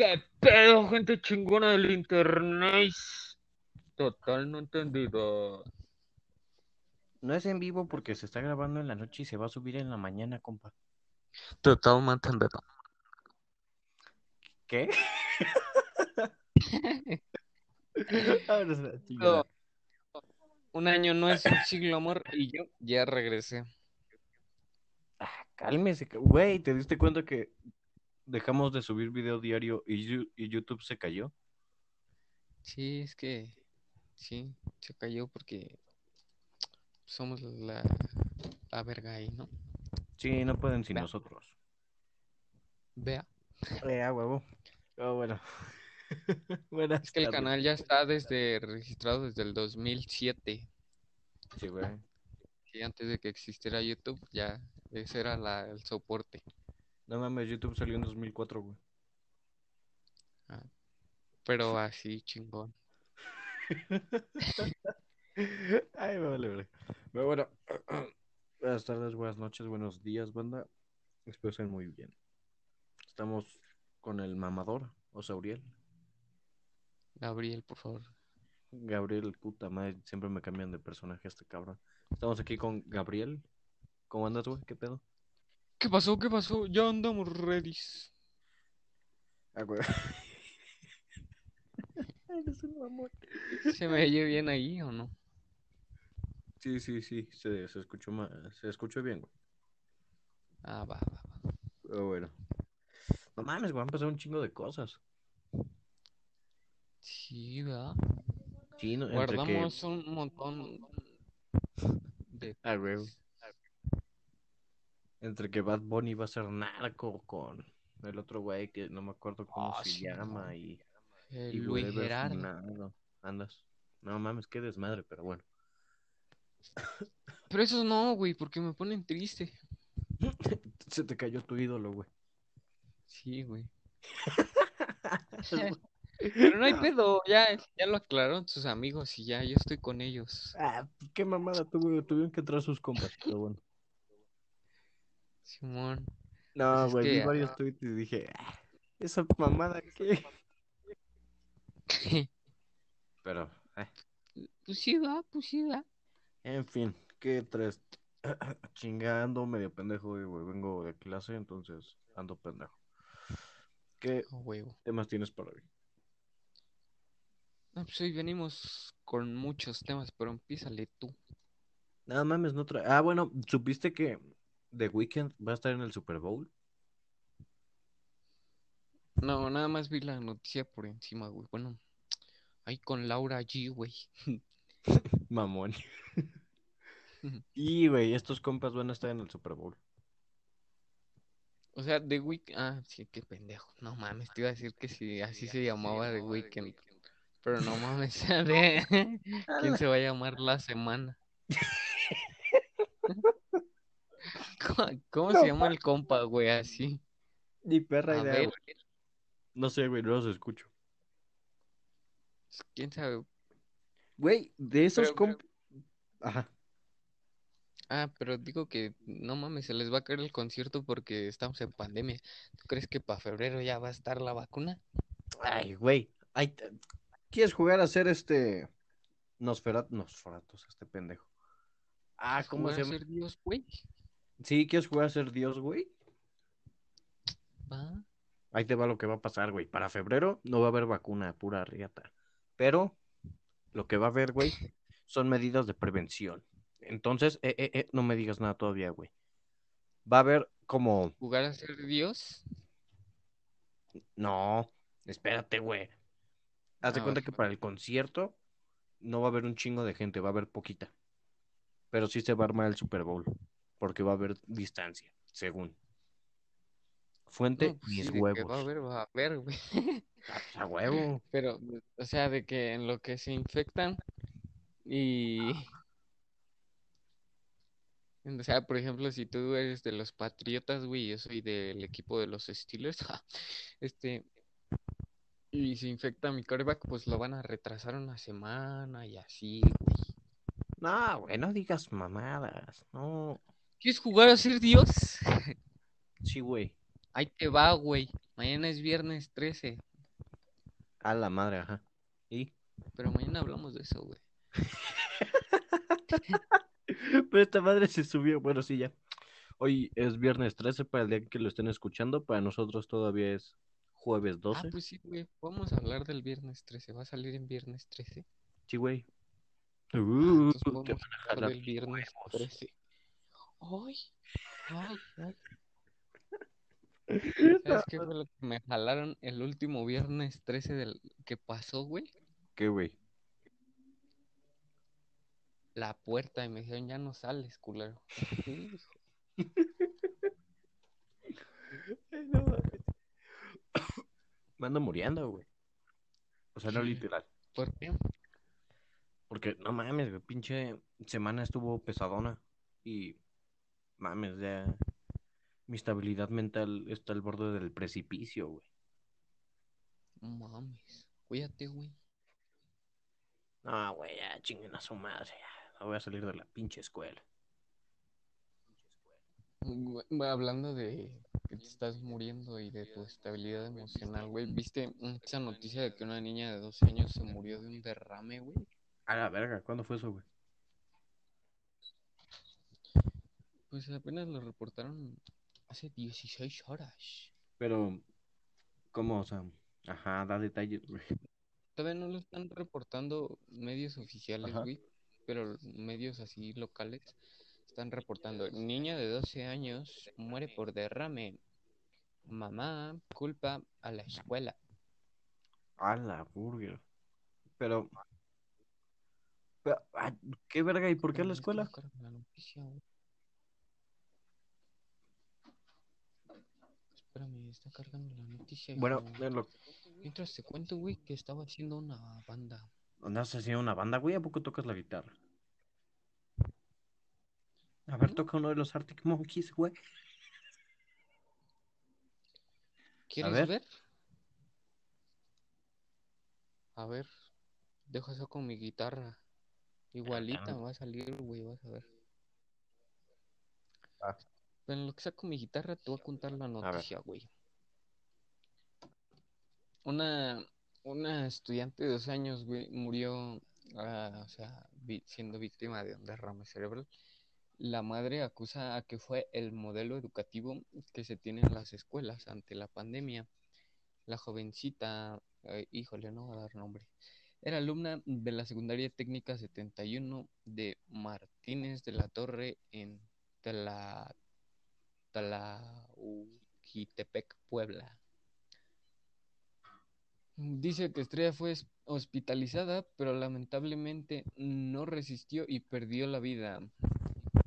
¿Qué pedo, gente chingona del internet? Total, no entendido. No es en vivo porque se está grabando en la noche y se va a subir en la mañana, compa. Total, no entendido. ¿Qué? No. Un año no es un siglo, amor, y yo ya regresé. Ah, cálmese, güey, ¿te diste cuenta que dejamos de subir video diario y, y YouTube se cayó? Sí, es que sí, se cayó porque somos la, la verga ahí, ¿no? Sí, no pueden sin Vea. nosotros. Vea. Eh, a huevo. Oh, bueno. Buenas Es que el canal ya está desde registrado desde el 2007. Sí, güey. Y antes de que existiera YouTube, ya ese era la, el soporte. No mames, YouTube salió en 2004, güey. Pero así, chingón. Ay, me vale, vale. Pero bueno, buenas tardes, buenas noches, buenos días, banda. Espero estén muy bien. Estamos con el mamador, Osauriel. Gabriel, por favor. Gabriel, puta madre, siempre me cambian de personaje este cabrón. Estamos aquí con Gabriel. ¿Cómo andas, güey? ¿Qué pedo? ¿Qué pasó? ¿Qué pasó? Ya andamos ready. Ah, güey. Eres un mamón. ¿Se me oye bien ahí o no? Sí, sí, sí, se, se escuchó ma- se escuchó bien, güey. Ah, va, va, va. Pero bueno. No mames, güey, han pasado un chingo de cosas. Sí, ¿verdad? Sí, no, entre que... Guardamos un montón de... Ah, güey. Entre que Bad Bunny va a ser narco con el otro güey que no me acuerdo cómo Ah, se sí, llama no. y, y Luis Gerardo. Andas. No mames, qué desmadre, pero bueno. Pero esos no, güey, porque me ponen triste. Se te cayó tu ídolo, güey. Sí, güey. Pero no hay pedo, ya, ya lo aclararon sus amigos y ya, yo estoy con ellos. ah, qué mamada, tuvo- tuvieron que entrar sus compas, pero bueno. Simón. No, Pues es güey, vi que- varios tweets y dije, ah, esa mamada, ¿qué? Pero, eh, Pues sí, va, pues sí, va. en fin, ¿qué tres? Chingando, medio pendejo, güey, vengo de clase, entonces ando pendejo. ¿Qué huevo. temas tienes para hoy? No, pues hoy venimos con muchos temas, pero empiézale tú. Nada mames, no trae. Ah, bueno, ¿supiste que The Weeknd va a estar en el Super Bowl? No, nada más vi la noticia por encima, güey. Bueno, ahí con Laura G, güey. Mamón. Y, güey, estos compas van a estar en el Super Bowl. O sea, The Weeknd. Ah, sí, qué pendejo. No mames, te iba a decir que sí, así se llamaba The Weeknd. Pero no mames. ¿quién se va a llamar la semana? ¿Cómo, cómo se llama el compa, güey? Así. Ni perra idea, ver, güey. No sé, güey, no los escucho. quién sabe. Güey, de esos Pero- compas. Ajá. Ah, pero digo que no mames, se les va a caer el concierto porque estamos en pandemia. ¿Tú crees que para febrero ya va a estar la vacuna? Ay, güey. Ay, ¿Quieres jugar a ser este. Nosferat... Nosferatus, este pendejo. Ah, ¿cómo ¿Jugar se llama? ser Dios, güey? Sí, ¿quieres jugar a ser Dios, güey? Va. Ahí te va lo que va a pasar, güey. Para febrero no va a haber vacuna, pura riata. Pero lo que va a haber, güey, son medidas de prevención. Entonces, eh, eh, eh, no me digas nada todavía, güey. Va a haber como... ¿Jugar a ser Dios? No, espérate, güey. Haz de Ah, cuenta que para el concierto no va a haber un chingo de gente, va a haber poquita. Pero sí se va a armar el Super Bowl, porque va a haber distancia, según. Fuente, No, pues mis sí, huevos. va a haber, va a haber, güey. A huevo. Pero, o sea, de que en lo que se infectan y... O sea, por ejemplo, si tú eres de los Patriotas, güey, yo soy del equipo de los Steelers, ja, este, y se infecta mi quarterback, pues lo van a retrasar una semana y así, güey. No, güey, no digas mamadas. No. ¿Quieres jugar a ser Dios? Sí, güey. Ahí te va, güey. Mañana es viernes 13. A la madre, ajá. ¿Y? Pero mañana hablamos de eso, güey. Pero esta madre se subió. Bueno, sí, ya. Hoy es viernes 13 para el día que lo estén escuchando. Para nosotros todavía es jueves 12. Ah, pues sí, güey. Vamos a hablar del viernes 13. ¿Va a salir en viernes 13? Sí, güey. Ah, Uh, te vamos a hablar del viernes huevos. 13. Ay, ay, ay. ¿Sabes qué fue lo que me jalaron el último viernes 13 del que pasó, güey? ¿Qué, güey? La puerta y me dijeron, ya no sales, culero. No. Me ando muriendo, güey. O sea, no literal. ¿Por qué? Porque, no mames, güey, pinche semana estuvo pesadona. Y, mames, ya. Mi estabilidad mental está al borde del precipicio, güey. Mames. Cuídate, güey. No, güey, ya chinguen a su madre. Ya. No voy a salir de la pinche escuela. Güey, Hablando de que te estás muriendo y de tu estabilidad emocional, güey. ¿Viste esa noticia de que una niña de 12 años se murió de un derrame, güey? A la verga, ¿cuándo fue eso, güey? Pues apenas lo reportaron hace 16 horas. Pero, ¿cómo? O sea, ajá, da detalles, güey. Todavía no lo están reportando medios oficiales, Ajá. güey, pero medios así locales están reportando. Niña de 12 años muere por derrame. Mamá culpa a la escuela. A la burger. Pero, pero, ¿qué verga? ¿Y por qué a la escuela? la noticia, güey. Espérame, está cargando la noticia. Bueno, lo- Mientras te cuento, güey, que estaba haciendo una banda. ¿andas haciendo una banda, güey? ¿A poco tocas la guitarra? A ver, ¿Mm? toca uno de los Arctic Monkeys, güey. ¿Quieres ver. ver? A ver, dejo eso con mi guitarra. Igualita Ah. va a salir, güey, vas a ver. Ah. Pero en lo que saco mi guitarra te voy a contar la noticia, güey. Una, una estudiante de 12 años, güey, murió, ah, o sea, vi- siendo víctima de un derrame cerebral. La madre acusa a que fue el modelo educativo que se tiene en las escuelas ante la pandemia. La jovencita, eh, híjole, no voy a dar nombre, era alumna de la secundaria técnica 71 de Martínez de la Torre en Tla, Tlahuquitepec, Puebla. Dice que Estrella fue hospitalizada, pero lamentablemente no resistió y perdió la vida.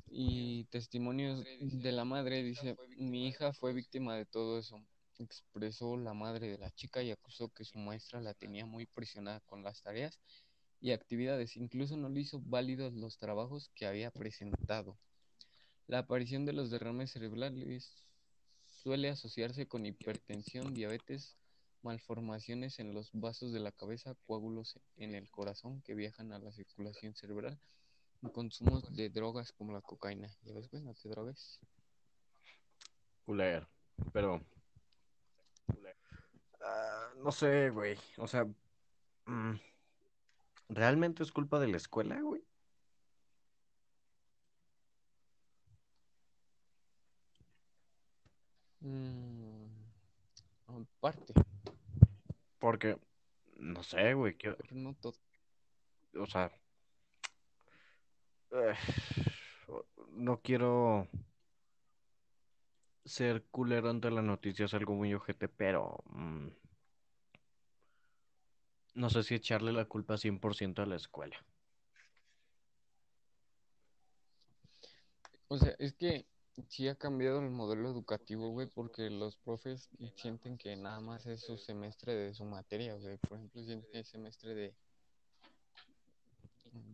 Y testimonios de la madre dice, mi hija fue víctima de todo eso. Expresó la madre de la chica y acusó que su maestra la tenía muy presionada con las tareas y actividades. Incluso no le hizo válidos los trabajos que había presentado. La aparición de los derrames cerebrales suele asociarse con hipertensión, diabetes, malformaciones en los vasos de la cabeza, coágulos en el corazón que viajan a la circulación cerebral y consumo de drogas como la cocaína. Ya ves, güey, no te drogues. Culero. Pero. ah, no sé, güey. O sea. mm, ¿Realmente es culpa de la escuela, güey? Mm, aparte, Porque. No sé, güey. pero no todo. O sea. eh, no quiero ser culero ante la noticia, es algo muy ojete, pero. mm, no sé si echarle la culpa 100% a la escuela. O sea, es que sí ha cambiado el modelo educativo, güey, porque los profes sienten que nada más es su semestre de su materia, o sea, por ejemplo, sienten es semestre de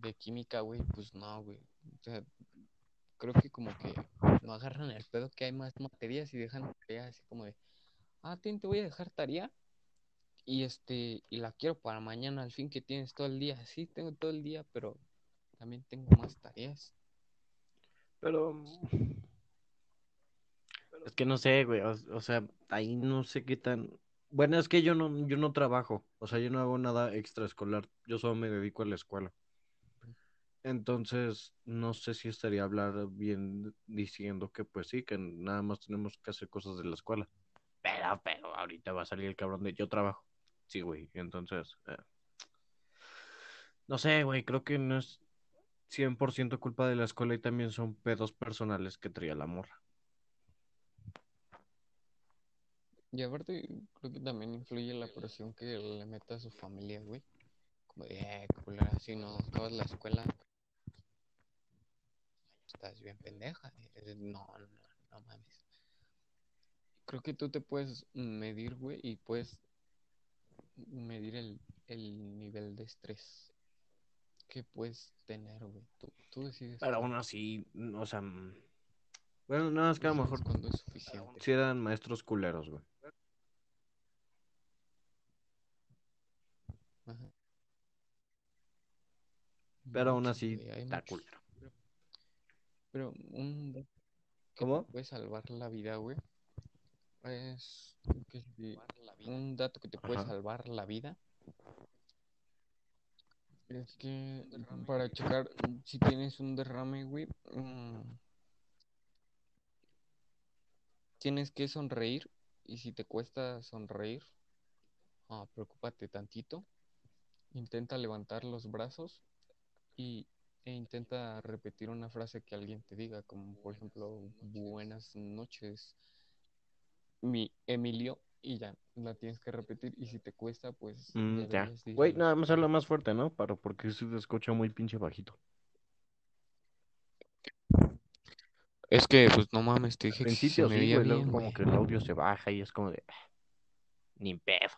de química, güey, pues no, güey. O sea, creo que como que no agarran el pedo que hay más materias y dejan tareas así como de, ah, te voy a dejar tarea y este, y la quiero para mañana, al fin que tienes todo el día. Sí, tengo todo el día, pero también tengo más tareas. Pero. Es que no sé, güey. O, sea, ahí no sé qué tan Bueno, es que yo no, yo no trabajo, o sea, yo no hago nada extraescolar, yo solo me dedico a la escuela. Entonces, no sé si estaría hablar bien diciendo que pues sí, que nada más tenemos que hacer cosas de la escuela. Pero, pero, ahorita va a salir el cabrón de yo trabajo. Sí, güey, entonces, eh, no sé, güey, creo que no es 100% culpa de la escuela y también son pedos personales que traía la morra. Y aparte, creo que también influye la presión que le meta a su familia, güey. Como de, eh, culera, si no acabas la escuela, estás bien pendeja. Eh, No, no, no mames. Creo que tú te puedes medir, güey, y puedes medir el, el nivel de estrés que puedes tener, güey. Tú, tú decides Pero aún así, o sea, mm, bueno, nada más que a lo mejor cuándo es suficiente. si eran maestros culeros, güey. Ajá. Pero aún así, está culero. Pero un dato que ¿Cómo? te puede salvar la vida, güey, es que si- un dato que te puede Ajá. salvar la vida es que para checar si tienes un derrame, güey, mm, tienes que sonreír y si te cuesta sonreír, ah, preocúpate tantito, intenta levantar los brazos y e intenta repetir una frase que alguien te diga, como por ejemplo, buenas noches, mi Emilio, y ya, la tienes que repetir, y si te cuesta, pues Mm, ya. Güey, nada más habla más fuerte, ¿no? Para, porque se te escucha muy pinche bajito. Es que, pues no mames, te dije que se me sí, veía güey, luego bien, como que el audio se baja y es como de... "Ah, Ni pedo.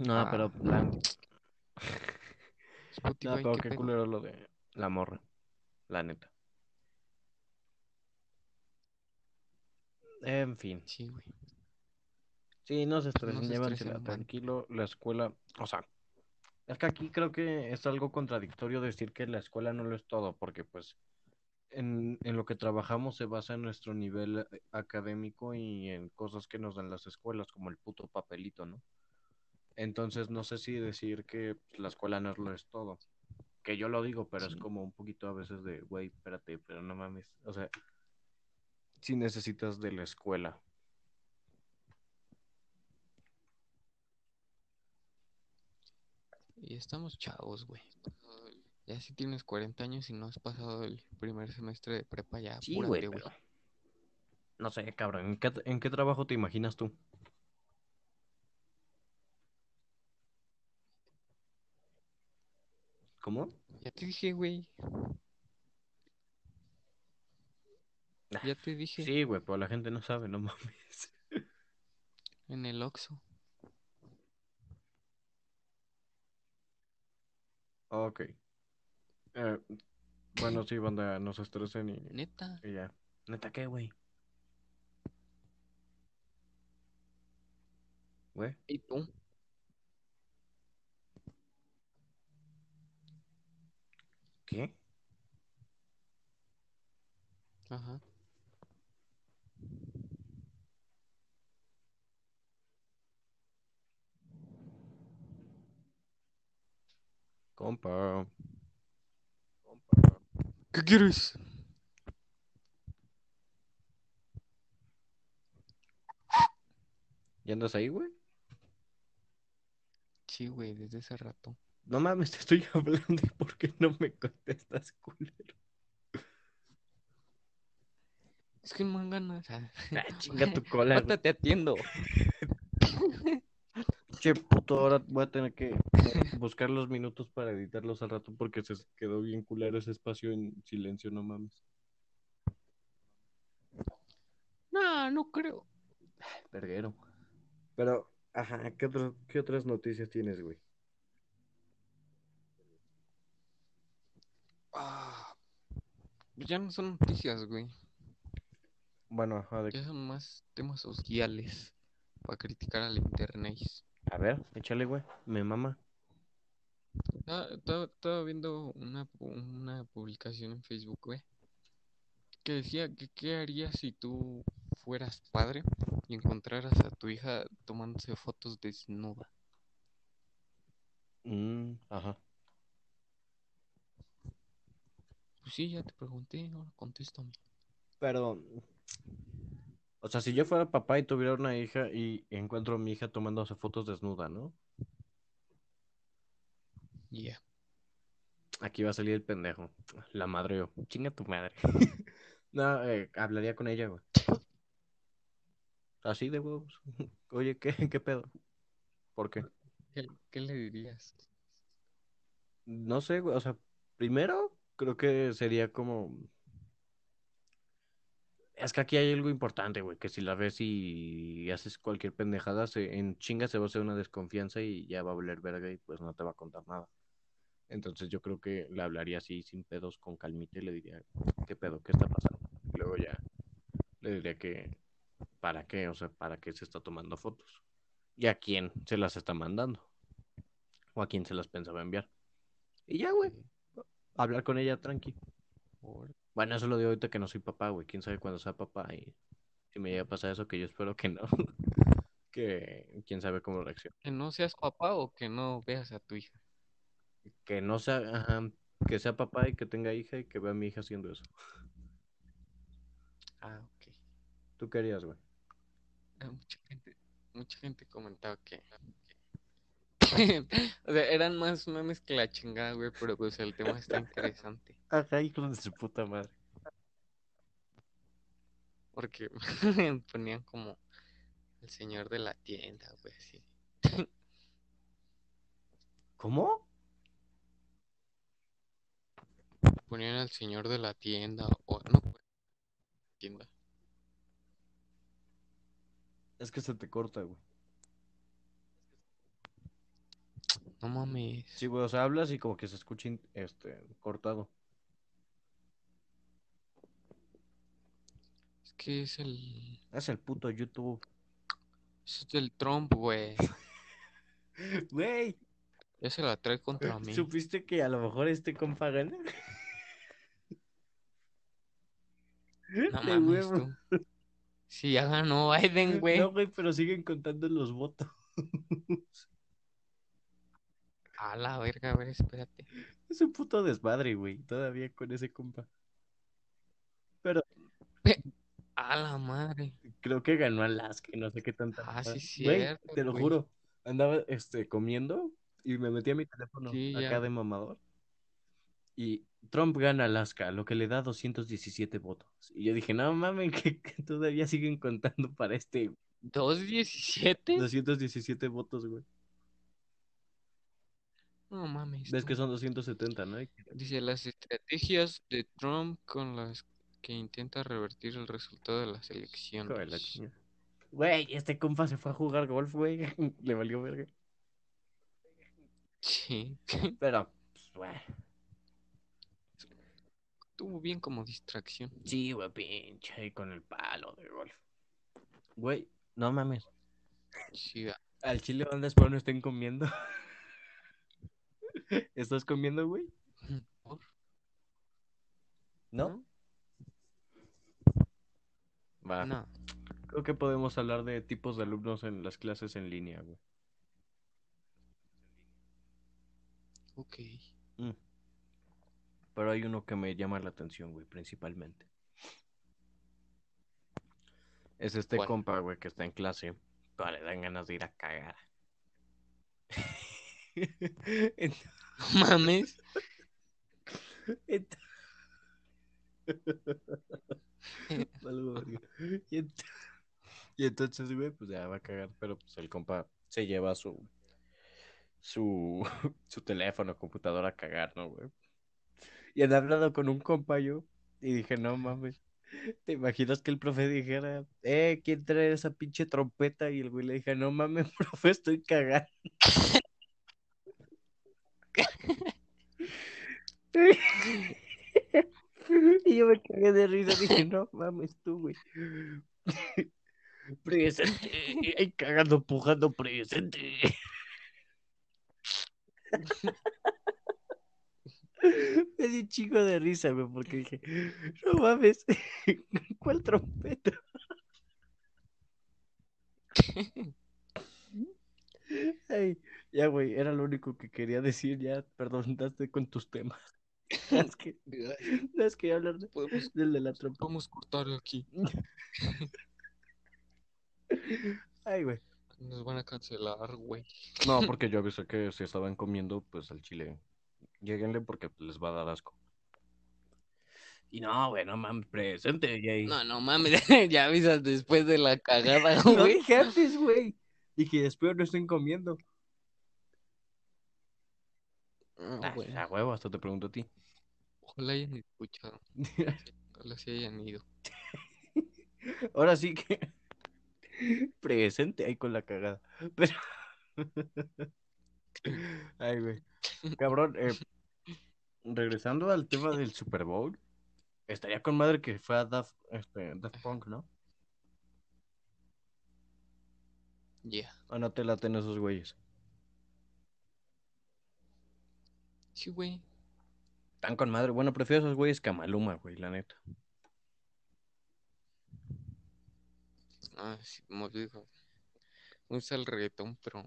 No, Ah. pero la... No, Spotify, pero ¿qué qué pedo? culero lo de la morra. La neta. En fin. Sí, güey. Sí, no se No estresen, se llévansela estresen, man. tranquilo. La escuela, o sea, es que aquí creo que es algo contradictorio decir que la escuela no lo es todo, porque pues en, en lo que trabajamos se basa en nuestro nivel eh, académico y en cosas que nos dan las escuelas, como el puto papelito, ¿no? Entonces no sé si decir que pues, la escuela no lo es todo. Que yo lo digo, pero es como un poquito a veces de, güey, espérate, pero no mames. O sea, si necesitas de la escuela. Y estamos chavos, güey. Ya si tienes 40 años y no has pasado el primer semestre de prepa, ya Sí, güey, apúrate, güey. pero... No sé, cabrón, ¿en qué, en qué trabajo te imaginas tú? ¿Cómo? Ya te dije, güey. Ah, Ya te dije. Sí, güey, pero la gente no sabe, no mames. En el Oxxo. Ok. Eh, bueno, sí, banda, no se estresen y, Neta. y ya. ¿Neta qué, güey? Güey, ¿Y tú? ¿Qué? Ajá. Compa. ¿Qué quieres? ¿Ya andas ahí, güey? Sí, güey, desde ese rato. No mames, te estoy hablando y ¿por qué no me contestas, culero? Es que no me ganas. ah. Chinga tu cola. Ahorita te atiendo. Che, puto, ahora voy a tener que buscar los minutos para editarlos al rato porque se quedó bien culero ese espacio en silencio, no mames. No, no creo. Verguero. Pero, ajá, ¿qué, otro- qué otras noticias tienes, güey? Ah, ya no son noticias, güey. Bueno, ajá, de- Ya son más temas sociales para criticar al internet. a ver, échale, güey, me mama. Estaba, estaba- estaba viendo una, una publicación en Facebook, güey, que decía que qué harías si tú fueras padre y encontraras a tu hija tomándose fotos desnuda? Mm, ajá. Pues sí, ya te pregunté, ahora contéstame. Pero, o sea, si yo fuera papá y tuviera una hija y encuentro a mi hija tomándose fotos desnuda, ¿no? Ya. Aquí va a salir el pendejo. La madre yo. Chinga tu madre. no, eh, hablaría con ella, güey. Así de huevos. Oye, ¿qué, qué pedo? ¿Por qué? ¿Qué, qué le dirías? No sé, güey. O sea, primero creo que sería como... Es que aquí hay algo importante, güey, que si la ves y haces cualquier pendejada, se, en chinga se va a hacer una desconfianza y ya va a volver verga y pues no te va a contar nada. Entonces yo creo que le hablaría así sin pedos, con calmita y le diría, ¿qué pedo? ¿Qué está pasando? Y luego ya le diría que, ¿para qué? O sea, ¿para qué se está tomando fotos? ¿Y a quién se las está mandando? ¿O a quién se las pensaba enviar? Y ya, güey, hablar con ella tranqui. Bueno, eso lo digo ahorita que no soy papá, güey. Quién sabe cuándo sea papá y si me llega a pasar eso, que yo espero que no. que quién sabe cómo reacciona. Que no seas papá o que no veas a tu hija. Que no sea, ajá, que sea papá y que tenga hija y que vea a mi hija haciendo eso. Ah, ok. ¿Tú qué harías, güey? Ah, Mucha gente, mucha gente comentaba que... o sea, eran más memes que la chingada, güey, pero pues el tema está interesante. Ajá, hijo de su puta madre. Porque ponían como el señor de la tienda, güey, así. ¿Cómo? Ponían al señor de la tienda o no, pues, tienda. Es que se te corta, güey. No mames. Sí, güey, o sea, hablas y como que se escucha este, cortado. Es que es el... Es el puto YouTube. Es el Trump, güey. Güey, Ya se la trae contra mí. ¿supiste que a lo mejor este compa gana? No De mames huevo. tú. Sí, ya ganó Biden, güey. No, güey, pero siguen contando los votos. A la verga, a ver, espérate. Es un puto desmadre, güey, todavía con ese compa. Pero A la madre. creo que ganó Alaska y no sé qué tanta. Ah, sí, Güey, cierto, te lo güey. juro. Andaba este, comiendo y me metí a mi teléfono Sí, acá ya. de mamador. Y Trump gana Alaska, lo que le da 217 votos. Y yo dije, no mames, que, que todavía siguen contando para este ¿217? 217 votos, güey. No mames. Ves tú. que son 270, ¿no? Dice las estrategias de Trump con las que intenta revertir el resultado de las elecciones. Güey, este compa se fue a jugar golf, güey. Le valió verga. Sí. Pero, pues, güey. Estuvo bien como distracción. Sí, güey, pinche, ahí con el palo de golf. Güey, no mames. Sí, va. Al chile, ¿dónde espero no estén comiendo? ¿Estás comiendo, güey? ¿No? Va. No. Creo que podemos hablar de tipos de alumnos en las clases en línea, güey. Ok. Mm. Pero hay uno que me llama la atención, güey, principalmente. Es este ¿Cuál? compa, güey, que está en clase. Pero le dan ganas de ir a cagar. Ent- No mames. y entonces, güey, pues ya va a cagar. Pero pues el compa se lleva su su, su teléfono, computadora a cagar, ¿no, güey? Y han hablado con un compa yo y dije, no mames. ¿Te imaginas que el profe dijera, eh, ¿quién trae esa pinche trompeta? Y el güey le dije, no mames, profe, estoy cagando. Y yo me cagué de risa, dije, no mames tú, güey. Presente, ahí cagando, pujando, presente. Me di un chico de risa, güey, porque dije, no mames, ¿cuál trompeta? Ey, ya, güey, era lo único que quería decir. Ya, perdón, daste con tus temas. Es que, es que hablar de, Podemos, del de la trompa. podemos cortar aquí. Ay, güey. Nos van a cancelar, güey. No, porque yo avisé que si estaban comiendo, pues al chile, lleguenle porque les va a dar asco. Y no, güey, no mames, presente, y ahí. No, no mames, ya avisas después de la cagada, No güey. dije antes, güey. Dije, espero no estén comiendo. Ah, Ah, bueno, a huevo, hasta te pregunto a ti. Ojalá hayan escuchado. Ojalá se hayan ido. Ahora sí que presente ahí con la cagada. Pero... Ay, güey. Cabrón, eh, regresando al tema del Super Bowl, estaría con madre que fue a Daft, este, Daft Punk, ¿no? Ya. ¿O no te laten esos güeyes? Sí, güey. Están con madre. Bueno, prefiero esos güeyes que a Maluma, güey, la neta. Ah, sí, como dijo. Gusta el reggaetón, pero.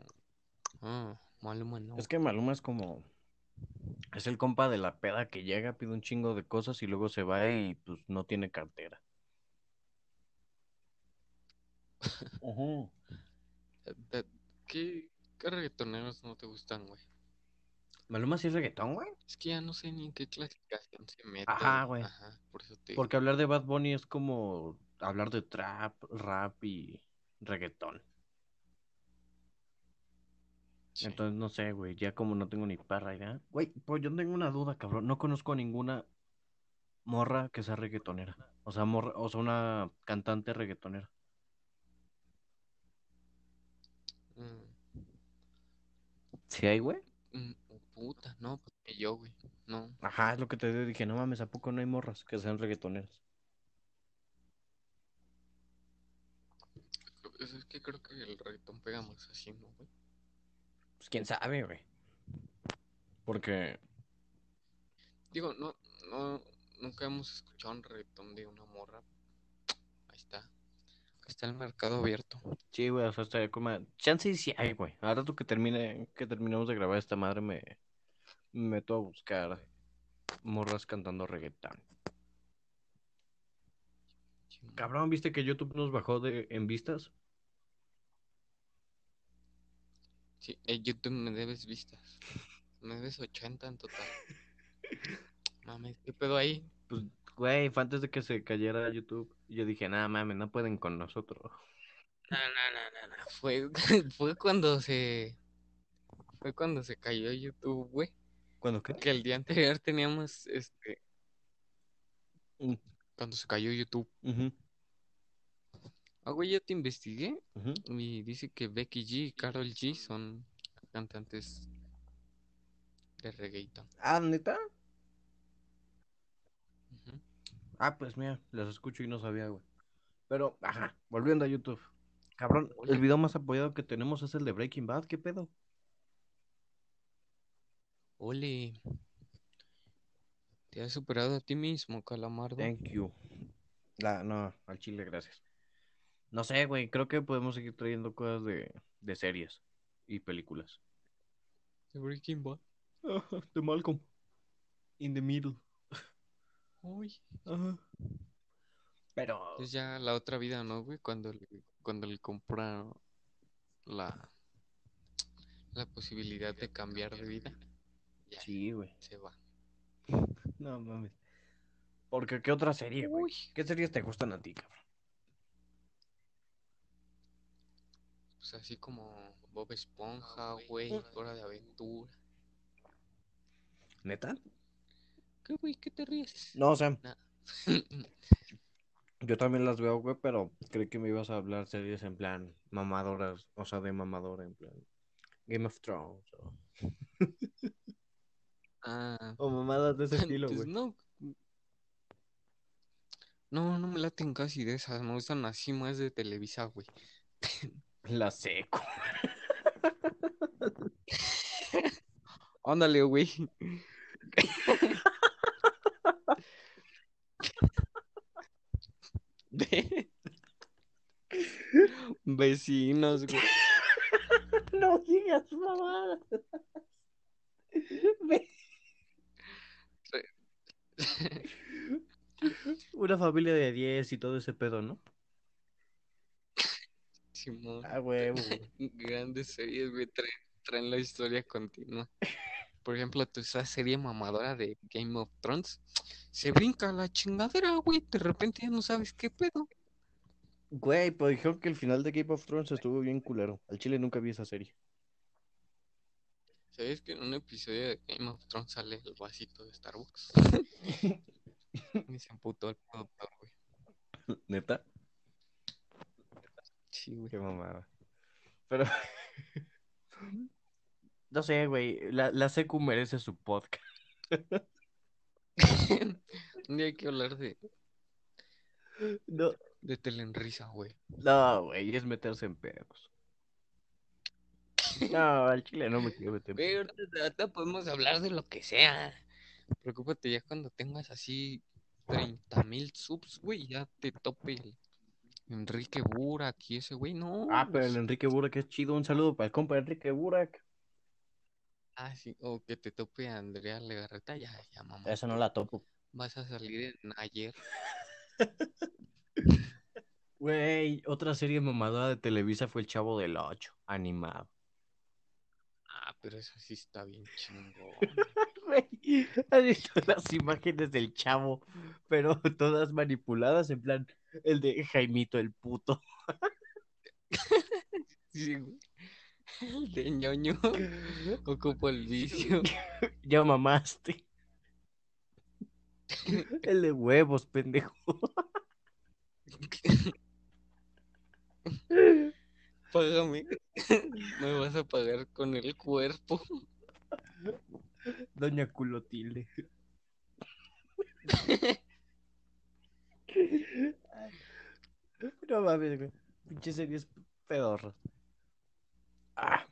Ah, Maluma no. Es que Maluma es como... Es el compa de la peda que llega, pide un chingo de cosas y luego se va y pues no tiene cartera. Ujú. Da- ¿Qué, qué reggaetoneros no te gustan, güey? Maluma sí es reggaetón, güey. Es que ya no sé ni en qué clasificación se mete. Ajá, güey. Ajá, por eso te Porque hablar de Bad Bunny es como hablar de trap, rap y reggaetón. Sí. Entonces no sé, güey, ya como no tengo ni parra idea. Güey, pues yo tengo una duda, cabrón. No conozco a ninguna morra que sea reggaetonera. O sea, morra, o sea, una cantante reggaetonera. Mm, ¿Sí hay, güey? Puta, no, pues que yo, güey. No. Ajá, es lo que te dije. No mames, ¿a poco no hay morras que sean reggaetoneras? Es es que creo que el reggaetón pega más así, ¿no, güey? Pues quién sabe, güey. Porque, Digo, no, no, nunca hemos escuchado un reggaetón de una morra. Ahí está. Está el mercado abierto. sí, güey, o sea, estaría como... Chance sí hay, güey. Ahora tú que termine, que terminemos de grabar esta madre, me, me meto a buscar morras cantando reggaetón. Cabrón, ¿viste que YouTube nos bajó de en vistas? Sí, en YouTube me debes vistas. Me debes 80 en total. Mames, ¿qué pedo ahí? Pues, güey, fue antes de que se cayera YouTube. Y yo dije, nada, mames, no pueden con nosotros. No, no, no, no, no. Fue, fue cuando se. Fue cuando se cayó YouTube, güey. ¿Cuándo qué? Que el día anterior teníamos este. Mm. Cuando se cayó YouTube. Ujú, Ah, güey, ya te investigué. Y dice que Becky G y Carol G son cantantes de reggaeton. Ah, ¿neta? Ujú. Ah, pues mira, las escucho y no sabía, güey. Pero, ajá, volviendo a YouTube. Cabrón, el video más apoyado que tenemos es el de Breaking Bad, ¿qué pedo? Ole. Te has superado a ti mismo, Calamardo. Thank you. La, no, al chile, gracias. No sé, güey, creo que podemos seguir trayendo cosas de, de series y películas. De Breaking Bad. de Malcolm. In the middle. Uy. Ajá. Pero, Es ya la otra vida, ¿no, güey? Cuando le, cuando le compra la, la posibilidad de cambiar de vida. Ya sí, güey. se va. No mames. Porque, ¿qué otra serie, güey? ¿Qué series te gustan a ti, cabrón? Pues así como Bob Esponja, güey, Hora de Aventura. ¿Neta? ¿Qué, güey? ¿Qué te ríes? No, o sea, Nada. yo también las veo, güey, pero creí que me ibas a hablar series en plan mamadoras, o sea, de mamadora, en plan Game of Thrones. O, Ah, o mamadas de ese estilo, pues güey. no. No, no me laten casi de esas. Me gustan así más de Televisa, güey. La seco. Ándale, güey. Vecinos, güey. No digas mamá. Una familia de 10 y todo ese pedo, ¿no? Simón. Ah, huevo. Grandes series, güey, traen, traen la historia continua. Por ejemplo, tú esa serie mamadora de Game of Thrones, se brinca la chingadera, güey, de repente ya no sabes qué pedo. Güey, pero dijeron que el final de Game of Thrones estuvo bien culero. Al chile nunca vi esa serie. ¿Sabes que en un episodio de Game of Thrones sale el vasito de Starbucks? Y se amputó el productor, güey. ¿Neta? Sí, güey. Qué mamada. Pero. No sé, güey. La, la secu merece su podcast. Un día hay que hablar de, No, de Telenrisa, güey. no, güey. Es meterse en pedos. No, al chile no me quiero meter Güey, ahorita, podemos hablar de lo que sea. Preocúpate ya cuando tengas así 30 mil subs, güey, ya te tope el Enrique Burak y ese güey, no. Ah, pero el Enrique Burak es chido. Un saludo para el compa Enrique Burak. Ah, sí, o que te tope Andrea Legarreta, ya, ya, mamá. Esa no la topo. Vas a salir en ayer. Güey, otra serie mamadora de Televisa fue El Chavo del Ocho, animado. Pero eso sí está bien chingón. Güey, ¿has visto las imágenes del chavo? Pero todas manipuladas, en plan, el de Jaimito el puto. Sí, güey. El de ñoño ocupo el vicio. Ya mamaste. El de huevos, pendejo. Págame. Me vas a pagar con el cuerpo. Doña Culotilde. No mames, güey. Pinche series pedorras. Ah,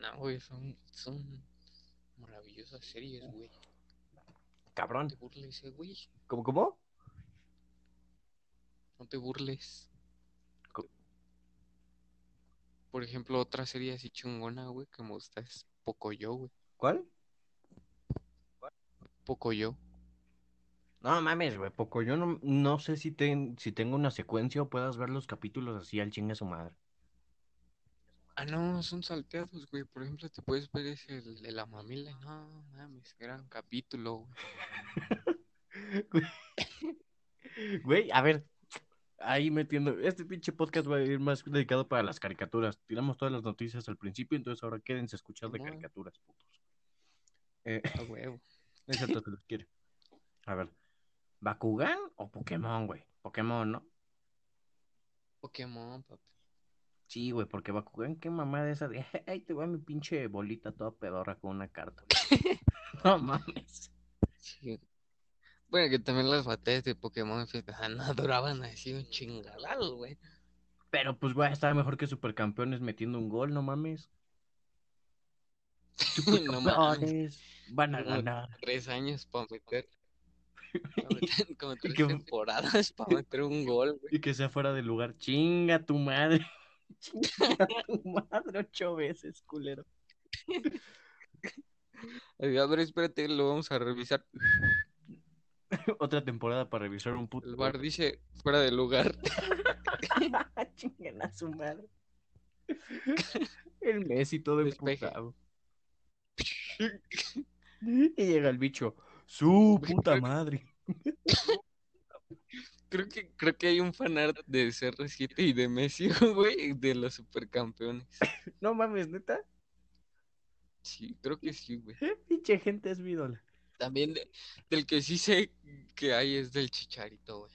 No, güey, son, son maravillosas series, güey. No cabrón. te burles, eh, güey. ¿Cómo, cómo? No te burles. Por ejemplo, otra serie así chingona, güey, que me gusta es Pocoyo, güey. ¿Cuál? Pocoyo. No mames, güey, poco. Yo no, no sé si, ten- si tengo una secuencia o puedas ver los capítulos así al chingue su madre. Ah, no, son salteados, güey. Por ejemplo, te puedes ver ese el de la mamila. No, mames, gran capítulo, güey. Güey, a ver, ahí metiendo. Este pinche podcast va a ir más dedicado para las caricaturas. Tiramos todas las noticias al principio, entonces ahora quédense a escuchar de caricaturas, putos. Eh, A huevo. exacto, se los quiere. A ver, ¿Bakugan o Pokémon, güey? Pokémon, ¿no? Pokémon, papi. Sí, güey, porque Bakugan, qué mamada esa de. Ahí te va mi pinche bolita toda pedorra con una carta. no mames. Sí. Bueno, que también las batallas de Pokémon ah, no duraban así un chingadal, güey. Pero pues, güey, estaba mejor que Supercampeones metiendo un gol, no mames. No mames. Van a ganar. Tres años para meter. como tres temporadas para meter un gol, güey. Y que sea fuera de lugar. Chinga tu madre. Chinga tu madre ocho veces, culero. A ver, espérate, lo vamos a revisar. Otra temporada para revisar un puto. El bar dice fuera de lugar. Chingan a su madre. El Messi todo emputado. Y llega el bicho. Su puta madre. Creo que, creo que hay un fanart de CR7 y de Messi, güey, de los supercampeones. No mames, neta. Sí, creo que sí, güey. Pinche gente es mi ídola. También de- del que sí sé que hay es del Chicharito, güey.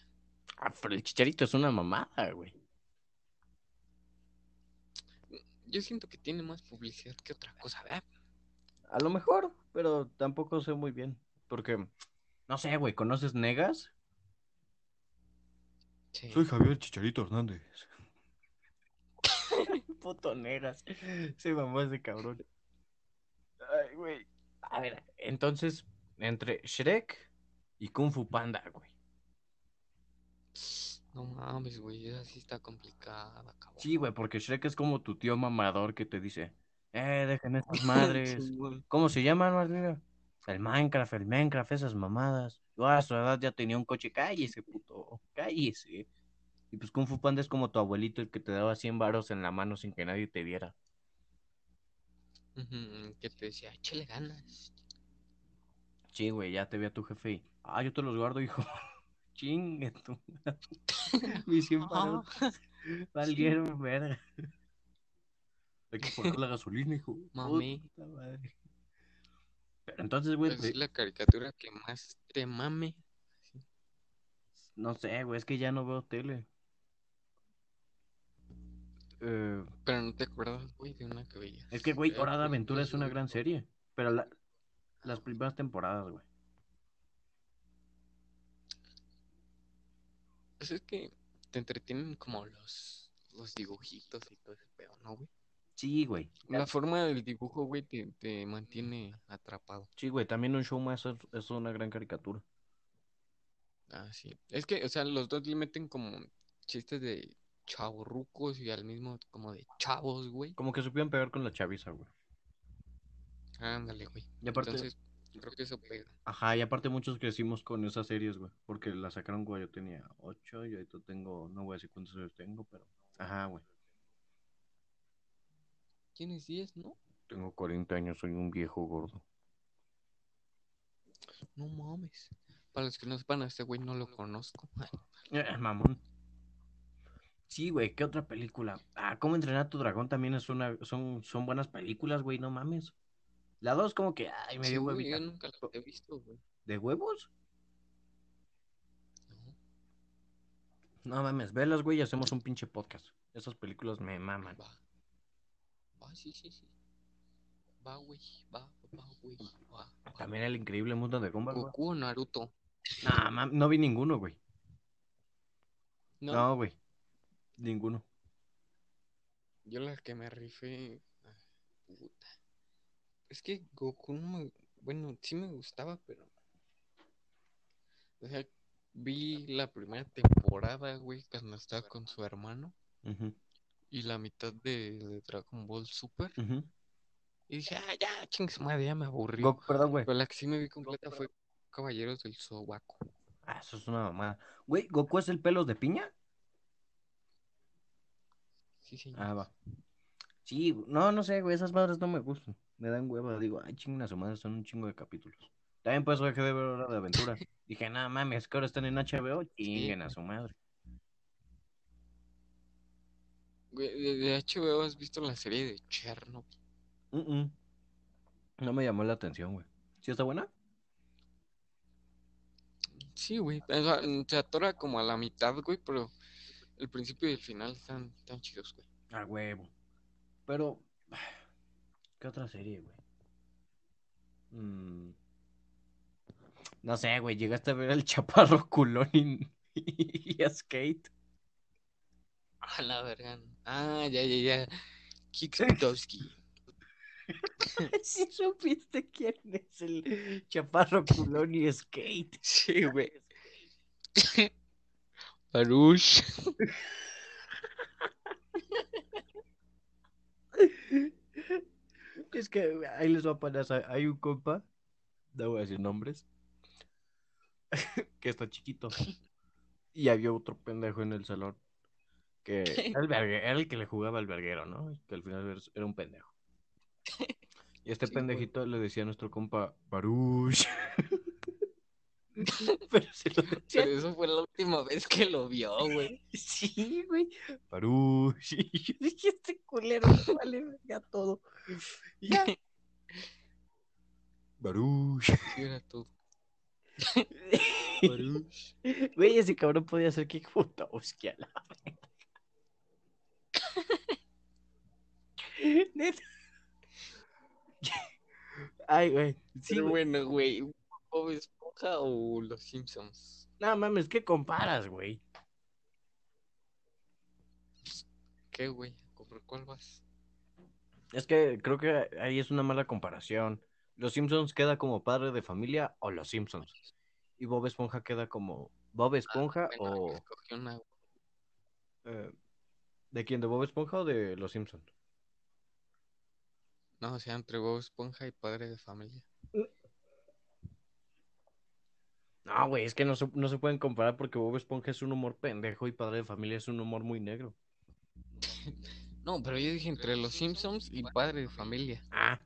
Ah, pero el chicharito es una mamada, güey. Yo siento que tiene más publicidad que otra cosa, ¿verdad? A lo mejor, pero tampoco sé muy bien. Porque, no sé, güey, ¿conoces Negas? Sí. Javier Chicharito Hernández. Puto Negas. Se mamó ese cabrón. Ay, güey. A ver, entonces, entre Shrek y Kung Fu Panda, güey. No mames, güey, esa sí está complicada, cabrón. Sí, güey, porque Shrek es como tu tío mamador que te dice, eh, dejen estas madres. ¿Cómo se llaman, Martina? El Minecraft, el Minecraft, esas mamadas. Yo a su edad ya tenía un coche, cállese, puto, cállese. Y pues Kung Fu Panda es como tu abuelito, el que te daba 100 varos en la mano sin que nadie te viera. Que te decía, échale ganas. Sí, güey, ya te ve a tu jefe y, ah, yo te los guardo, hijo. Chingue tú. Mis 100 varos valieron verga. Hay que poner la gasolina, hijo. Mami. Puta madre. Pero entonces, güey, Es te- la caricatura que más te mame. no sé, güey, es que ya no veo tele. Eh, Pero no te acuerdas, güey, de una veías. es que, güey, Hora de Aventura es una gran serie. Pero la- las primeras temporadas, güey. Pues es que te entretienen como los, los dibujitos y todo ese pedo, ¿no, güey? Sí, güey. La forma del dibujo, güey, te, te mantiene atrapado. Sí, güey, también un show más es, es una gran caricatura. Ah, sí. Es que, o sea, los dos le meten como chistes de chavorrucos y al mismo como de chavos, güey. Como que supieron pegar con la chaviza, güey. Ándale, güey. Y aparte, Entonces, creo que eso pega. ajá, y aparte muchos crecimos con esas series, güey. Porque la sacaron cuando yo tenía 8 y ahorita tengo, no voy a decir cuántos años tengo, pero... Ajá, güey. ¿Tienes 10, no? Tengo 40 años, soy un viejo gordo. No mames. Para los que no sepan, a este güey no lo conozco. Eh, mamón. Sí, güey, ¿qué otra película? Ah, ¿Cómo entrenar a tu dragón? También es una, son, son buenas películas, güey, no mames. La dos como que, ay, me Sí, dio güey, huevita. yo nunca lo he visto, güey. ¿De huevos? No, No mames, velas, güey, y hacemos un pinche podcast. Esas películas me maman. va. Va, sí, sí, sí. Va, güey. Va, va, güey. Va, va. También el increíble mundo de Gumball, güey. Goku o Naruto. Nah, mam, no vi ninguno, güey. No, No, güey. Ninguno. yo la que me rifé. ah, Puta. Es que Goku no me. Bueno, sí me gustaba, pero. O sea, vi la primera temporada, güey, cuando estaba con su hermano. Y la mitad de, de Dragon Ball Super. Y dije, ah, ya, ching su madre, ya me aburrió. Perdón, güey. Pero la que sí me vi completa fue Caballeros del Zodiaco. Ah, eso es una mamada. Güey, ¿Goku es el pelos de piña? Sí, señor. Ah, va. Sí, no, no sé, güey, esas madres no me gustan. Me dan hueva, digo, ay, su madre, son un chingo de capítulos. También por eso dejé de ver Hora de Aventura. Dije, nada mames, que ahora están en HBO, chinguen a su madre. Güey, de, HBO has visto la serie de Chernobyl. Mm, mm. No me llamó la atención, güey. ¿Sí está buena? Sí, güey. sea, Se atora como a la mitad, güey, pero el principio y el final están tan chidos, güey. A huevo. Pero, ¿qué otra serie, güey? Mm. No sé, güey, llegaste a ver el chaparro culón y, y a Skate. A la verga. Ah, ya, ya, ya. Kikstowski. Si supiste quién es el chaparro culón y Skate. Sí, güey. Baruch. Es que ahí les va a poner, hay un compa, no voy a decir nombres, que está chiquito. Y había otro pendejo en el salón que era el, era el que le jugaba al verguero, ¿no? Que al final era- un pendejo. Y este Sí, güey. pendejito le decía a nuestro compa, Baruch. Pero se lo Pero eso fue la última vez que lo vio, güey. Sí, güey. Yo dije, este culero vale verga todo. Ya. Baruch. Sí, era todo. Baruch. Güey, ese cabrón podía ser Kick Butowski a la. Neta. Ay, güey. Sí, Pero bueno, güey. ¿Bob Esponja o Los Simpsons? No mames, ¿qué comparas, güey? ¿Qué, güey? ¿Por cuál vas? Es que creo que ahí es una mala comparación. Los Simpsons queda como padre de familia o Los Simpsons. Y Bob Esponja queda como Bob Esponja Bueno, o una. Eh, ¿De quién? ¿De Bob Esponja o de Los Simpsons? No, o sea, entre Bob Esponja y Padre de Familia. No, güey, es que no se, no se pueden comparar porque Bob Esponja es un humor pendejo y Padre de Familia es un humor muy negro. No, pero yo dije entre Los Simpsons y Padre de Familia. Ah.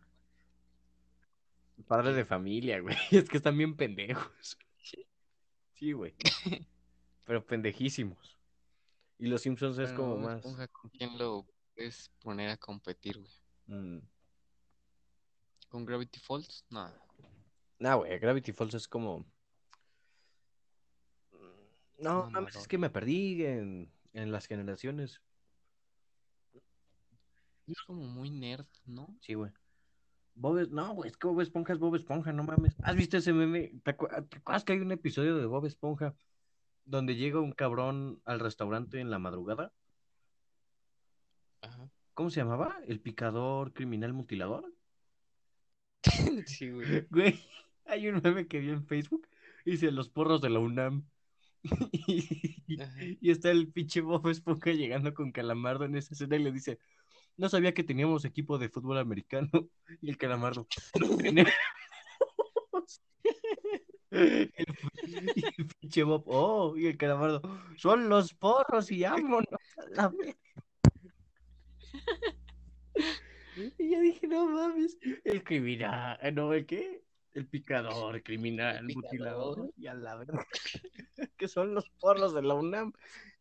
Padre de Familia, güey. Es que están bien pendejos. Sí, güey. Pero pendejísimos. Y Los Simpsons es como Bob más... ¿con quién lo puedes poner a competir, güey? Mm. ¿Con Gravity Falls? No. No, güey, Gravity Falls es como... No, mames, Mamador. es que me perdí en, en las generaciones. Es como muy nerd, ¿no? Sí, güey. Bob No, güey, es que Bob Esponja es Bob Esponja, no mames. ¿Has visto ese meme? ¿Te acu- te acuerdas que hay un episodio de Bob Esponja donde llega un cabrón al restaurante en la madrugada? Ajá. ¿Cómo se llamaba? ¿El picador criminal mutilador? Sí, güey. Güey, hay un meme que vi en Facebook. Dice los porros de la UNAM. Y, está el pinche Bob Esponja llegando con Calamardo en esa escena y le dice, no sabía que teníamos equipo de fútbol americano. Y el Calamardo, "No tenemos". El, y el pinche Bob, oh, y el Calamardo, son los porros y vámonos a la vez. Y yo dije, no mames, el criminal, no, ¿el qué? El picador, criminal, El picador. mutilador, y a la verga. Que son los porros de la UNAM.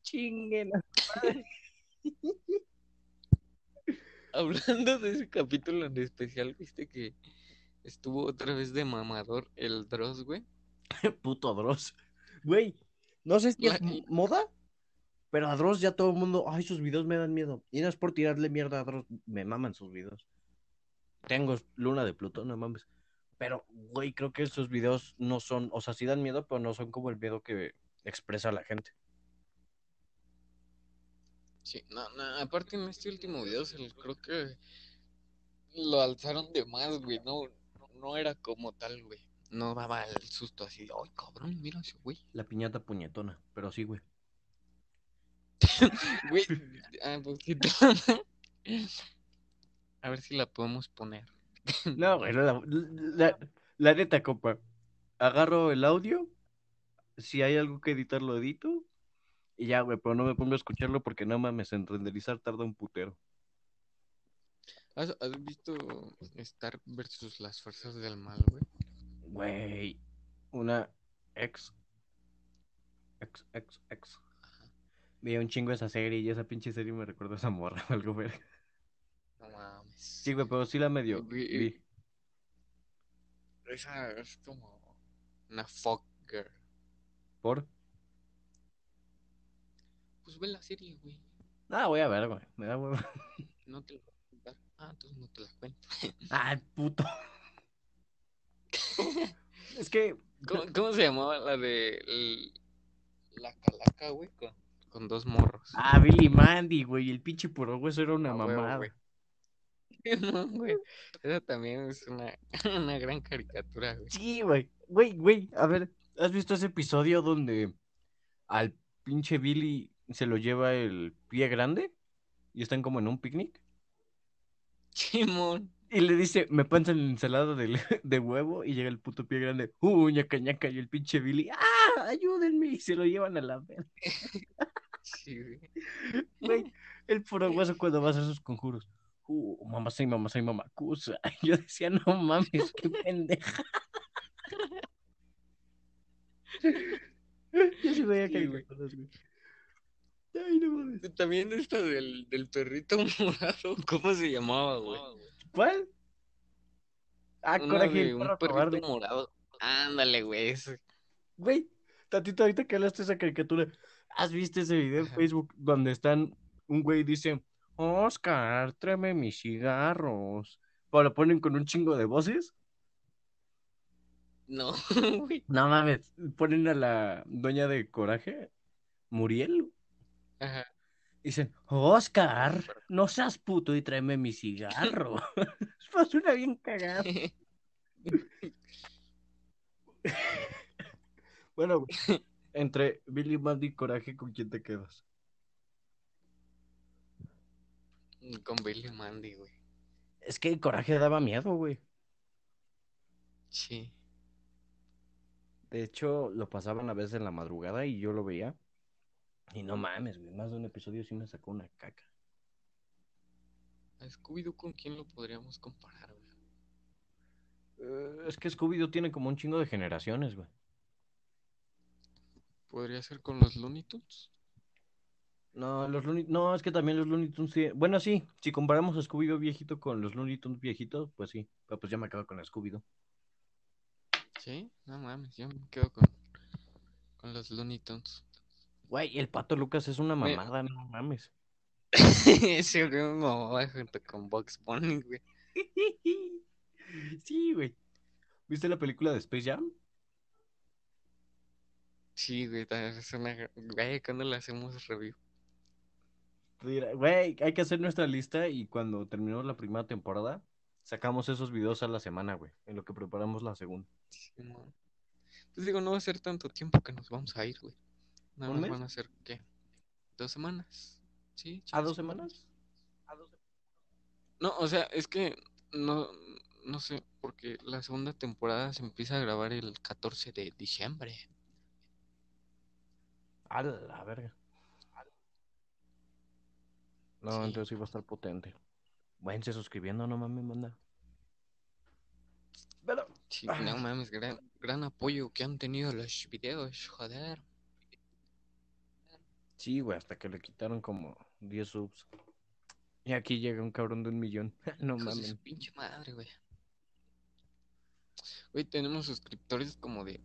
Chinguen. Hablando de ese capítulo en especial, viste que estuvo otra vez de mamador el Dross, güey. Puto Dross. Güey, no sé si es La- moda, pero a Dross ya todo el mundo, ay, sus videos me dan miedo. Y no es por tirarle mierda a Dross, me maman sus videos. Tengo luna de Plutón, no mames. Pero, güey, creo que esos videos no son, o sea, sí dan miedo, pero no son como el miedo que expresa la gente. Sí, no, no, aparte en este último video se creo que lo alzaron de más, güey. No, no era como tal, güey. No daba el susto así de, ay, cabrón, mira ese güey. La piñata puñetona, pero sí, güey. Güey, ah, pues sí, A ver si la podemos poner. No, güey, no, la, la- la neta, compa. Agarro el audio. Si hay algo que editar, lo edito. Y ya, güey, pero no me pongo a escucharlo porque no mames, en renderizar tarda un putero. ¿Has, has visto Star versus las fuerzas del mal, güey? Güey, una ex. Ex, ex, ex. Vi un chingo esa serie y esa pinche serie me recuerda a esa morra o algo, verga. No mames. Sí, güey, pero sí la medio. Güey, vi. Esa es como una fuck girl. ¿Por? Pues ve la serie, güey. Ah, voy a ver, güey. Me da huevo. No te la voy a contar. Ah, entonces no te la cuento. Ah, puto. es que. ¿Cómo, cómo se llamaba la de el- la calaca, güey? Con, con dos morros. Ah, Billy Mandy, güey. El pinche puro hueso era una A huevo, mamada. güey. No, güey. Esa también es una, una gran caricatura, güey. Sí, güey. Güey, güey. A ver, ¿has visto ese episodio donde al pinche Billy se lo lleva el pie grande? Y están como en un picnic. Simón. Y le dice, me panza la ensalada de, de huevo. Y llega el puto pie grande. ¡Uh, ñaca, ñaca! Y el pinche Billy, ¡ah! ¡Ayúdenme! Y se lo llevan a la verga. Sí, güey. Güey, el puro cuando va a hacer sus conjuros. Uh, mamá soy mamá soy mamacusa. Yo decía, no mames, qué pendeja. Yo sí veía caricaturas, güey. Ay, no mames. También esta del, del perrito morado. ¿Cómo se llamaba, güey? ¿Cuál? Ah, Una coraje, un perrito cobarde. morado. Ándale, güey. ese. Güey, tantito ahorita que hablaste de esa caricatura, ¿has visto ese video en. Facebook donde están, un güey dice, Oscar, tráeme mis cigarros? Pero lo ponen con un chingo de voces. No, güey. No mames, ponen a la dueña de Coraje, Muriel. Ajá. Dicen, Oscar, no seas puto y tráeme mi cigarro. Eso suena bien cagado. Bueno, güey, entre Billy Mandy y Coraje, ¿con quién te quedas? Con Billy Mandy, güey. Es que el coraje daba miedo, güey. Sí. De hecho, lo pasaban a veces en la madrugada y yo lo veía. Y no mames, güey. Más de un episodio sí me sacó una caca. ¿A Scooby-Doo con quién lo podríamos comparar, güey? Eh, es que Scooby-Doo tiene como un chingo de generaciones, güey. ¿Podría ser con los Looney Tunes? No, los Looney... No, es que también los Looney Tunes sí... Bueno, sí, si comparamos a Scooby-Doo viejito con los Looney Tunes viejitos, pues sí. Pero pues ya me acabo con Scooby-Doo. Sí, no mames, yo me quedo con, con los Looney Tunes. Güey, el Pato Lucas es una Me- mamada, no mames. Ese güey me mamaba junto con Bugs Bunny, güey. Sí, güey. ¿Viste la película de Space Jam? Sí, güey, es una... Güey, ¿cuándo le hacemos review? Güey, hay que hacer nuestra lista y cuando terminemos la primera temporada, sacamos esos videos a la semana, güey, en lo que preparamos la segunda. Sí. Pues digo, no va a ser tanto tiempo que nos vamos a ir, güey. Nada ¿Un más mes? van a ser, ¿qué? ¿Dos semanas? Sí, ¿A chance, dos semanas? No, o sea, es que no, no sé, porque la segunda temporada se empieza a grabar el 14 de diciembre. A la verga. No, Sí. entonces iba a estar potente. Váyanse suscribiendo, no mames, manda. Pero, Sí, Ah. no mames, gran, gran apoyo que han tenido los videos, joder. sí, güey, hasta que le quitaron como 10 subs. Y aquí llega un cabrón de un millón. no Hijos de mames. su pinche madre, güey. Güey, tenemos suscriptores como de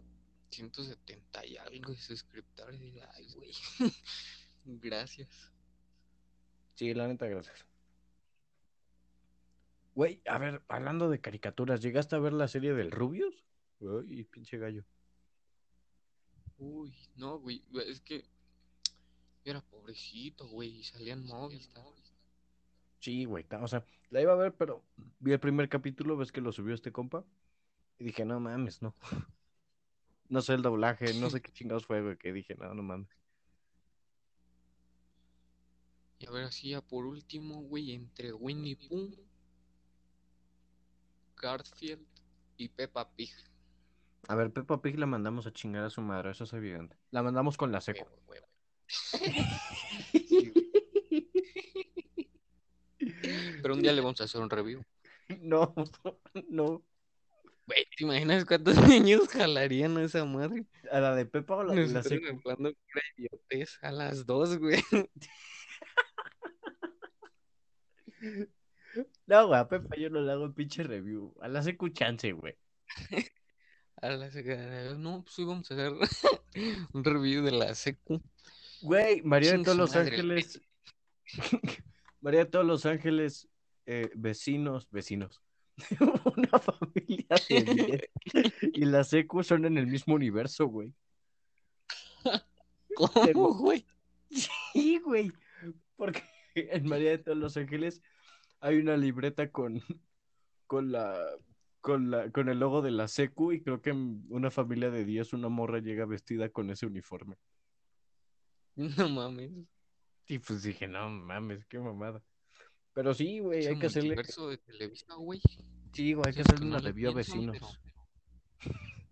170 y algo de suscriptores. y, Ay, güey. Gracias. Sí, la neta, gracias. Güey, a ver, hablando de caricaturas, ¿llegaste a ver la serie del Rubius? Ay, pinche gallo. Uy, no, güey. Es que yo era pobrecito, güey. Y salían Movistar. Sí, güey, o sea, la iba a ver, pero vi el primer capítulo, ves que lo subió este compa, y dije, no mames, no. No sé el doblaje, no sé qué chingados fue, güey, que dije, no, no mames. Y a ver, así ya por último, güey, entre Winnie Pooh, Garfield y Peppa Pig. A ver, Peppa Pig la mandamos a chingar a su madre, eso es evidente. La mandamos con la seco. Güey. Pero un día le vamos a hacer un review. No, no. Güey, ¿te imaginas cuántos niños jalarían a esa madre? ¿A la de Peppa o la de la seco? a las dos, güey. No, güey, a Peppa yo no le hago pinche review. A la seco chance, güey. A la secretaria, no, pues hoy vamos a hacer un review de la secu. Güey, María de todos los Ángeles. María de todos los Ángeles, eh, vecinos, vecinos. Una familia de 10. Y la secu son en el mismo universo, güey. ¿Cómo, güey? Sí, güey. Porque en María de todos los Ángeles hay una libreta con, con la. Con, la, con el logo de la secu y creo que en una familia de 10 una morra llega vestida con ese uniforme. No mames. Y pues dije, no mames, qué mamada. Pero sí, güey, hay que hacerle. de Televisa, güey. Sí, güey, hay que hacerle que una review a vecinos.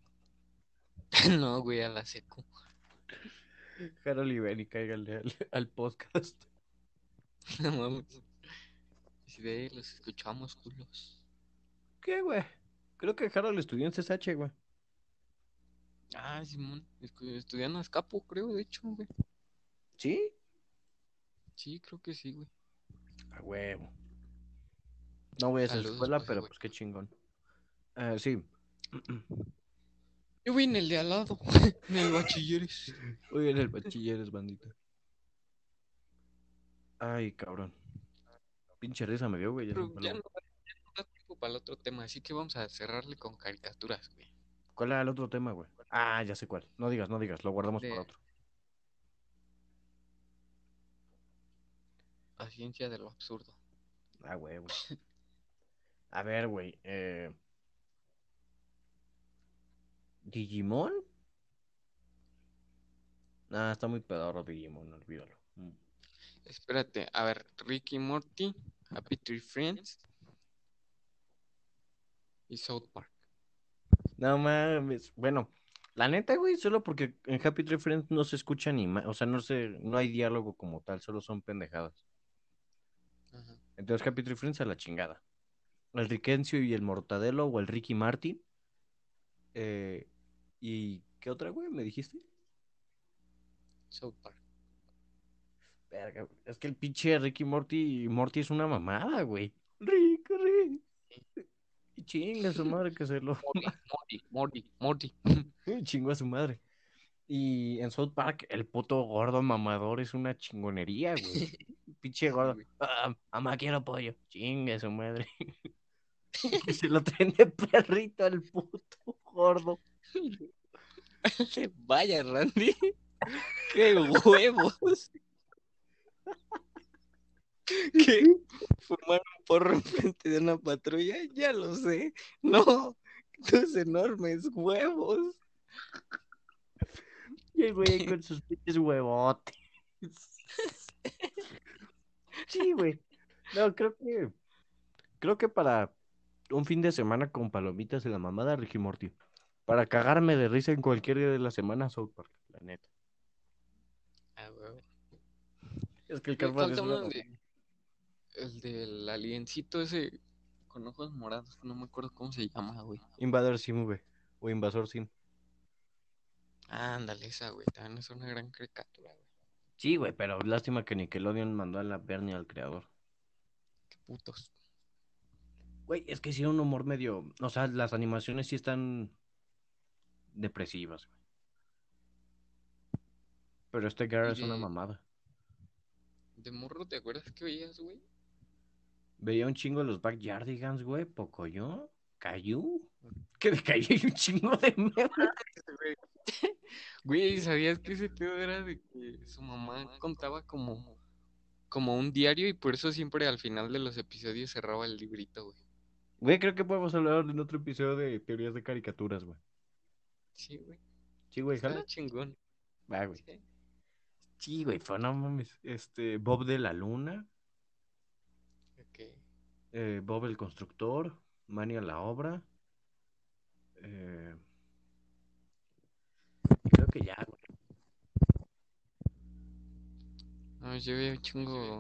No, güey, a la secu. Harold y Benny, cáiganle al, al podcast. No mames. Si ahí los escuchamos, culos. ¿Qué, güey? Creo que Harold estudió en CSH, güey. Ah, Simón. Estudiando a escapo, creo, de hecho, güey. ¿Sí? Sí, creo que sí, güey. A huevo. No voy a esa Saludos, escuela, pues, pero güey. pues qué chingón. Eh, sí. Yo voy en el de al lado, en el bachilleres. Hoy en el bachilleres, bandita. Ay, cabrón. Pinche risa me dio, güey. ya Pero ya no, ya no da tiempo para el otro tema, así que vamos a cerrarle con caricaturas, güey. ¿Cuál era el otro tema, güey? Ah, ya sé cuál. No digas, no digas, lo guardamos De- para otro. La ciencia de lo absurdo. Ah, güey, güey. A ver, güey. Eh... ¿Digimon? Ah, está muy pedorro Digimon, olvídalo. Mm. Espérate, a ver, Ricky Morty, Happy Tree Friends y South Park. No mames. Bueno, la neta, güey, solo porque en Happy Tree Friends no se escucha ni más, o sea, no se, no hay diálogo como tal, solo son pendejadas. Ajá. Entonces Happy Tree Friends a la chingada. El Riquencio y el Mortadelo o el Ricky Martin. Eh, ¿y qué otra, güey, me dijiste? South Park. Verga, es que el pinche Ricky Morty, Morty es una mamada, güey. Rico, Rick. Y chinga su madre que se lo... Morty, Morty, Morty. Chingo a su madre. Y en South Park, el puto gordo mamador es una chingonería, güey. Pinche gordo. Ah, mamá, quiero pollo. Chinga su madre. se lo traen de perrito al puto gordo. Vaya, Randy. ¡Qué huevos! ¿Qué? ¿Fumar un porro enfrente de una patrulla? Ya lo sé. No, tus enormes huevos. Y el güey con sus pinches huevotes. Sí, güey. No, creo que. Creo que para un fin de semana con palomitas y la mamada Ricky Morty. Para cagarme de risa en cualquier día de la semana, South Park, la neta. Ah, huevo. Es que el es una de- El del aliencito ese con ojos morados, no me acuerdo cómo se llama, güey. Invader Sim, güey. O Invasor Sim. Ándale, esa, güey. También es una gran caricatura, güey. Sí, güey, pero lástima que Nickelodeon mandó a la Bernie al creador. Qué putos. Güey, es que sí, un humor medio. O sea, las animaciones sí están depresivas, güey. Pero este Gara es una mamada. De morro, ¿te acuerdas que veías, güey? Veía un chingo de los Backyardigans, güey. Pocoyo, Cayu. Que de Cayu hay un chingo de memes. Güey, ¿sabías que ese pedo era de que su mamá contaba como, como un diario y por eso siempre al final de los episodios cerraba el librito, güey? Güey, creo que podemos hablar en otro episodio de teorías de caricaturas, güey. Sí, güey. Sí, güey, Está jala. chingón. Va, güey. Sí. Sí, güey, fue no mames. Este, Bob de la Luna, Ok. eh, Bob el Constructor, Manny a la Obra. Eh, creo que ya, güey. No, yo veía un chingo.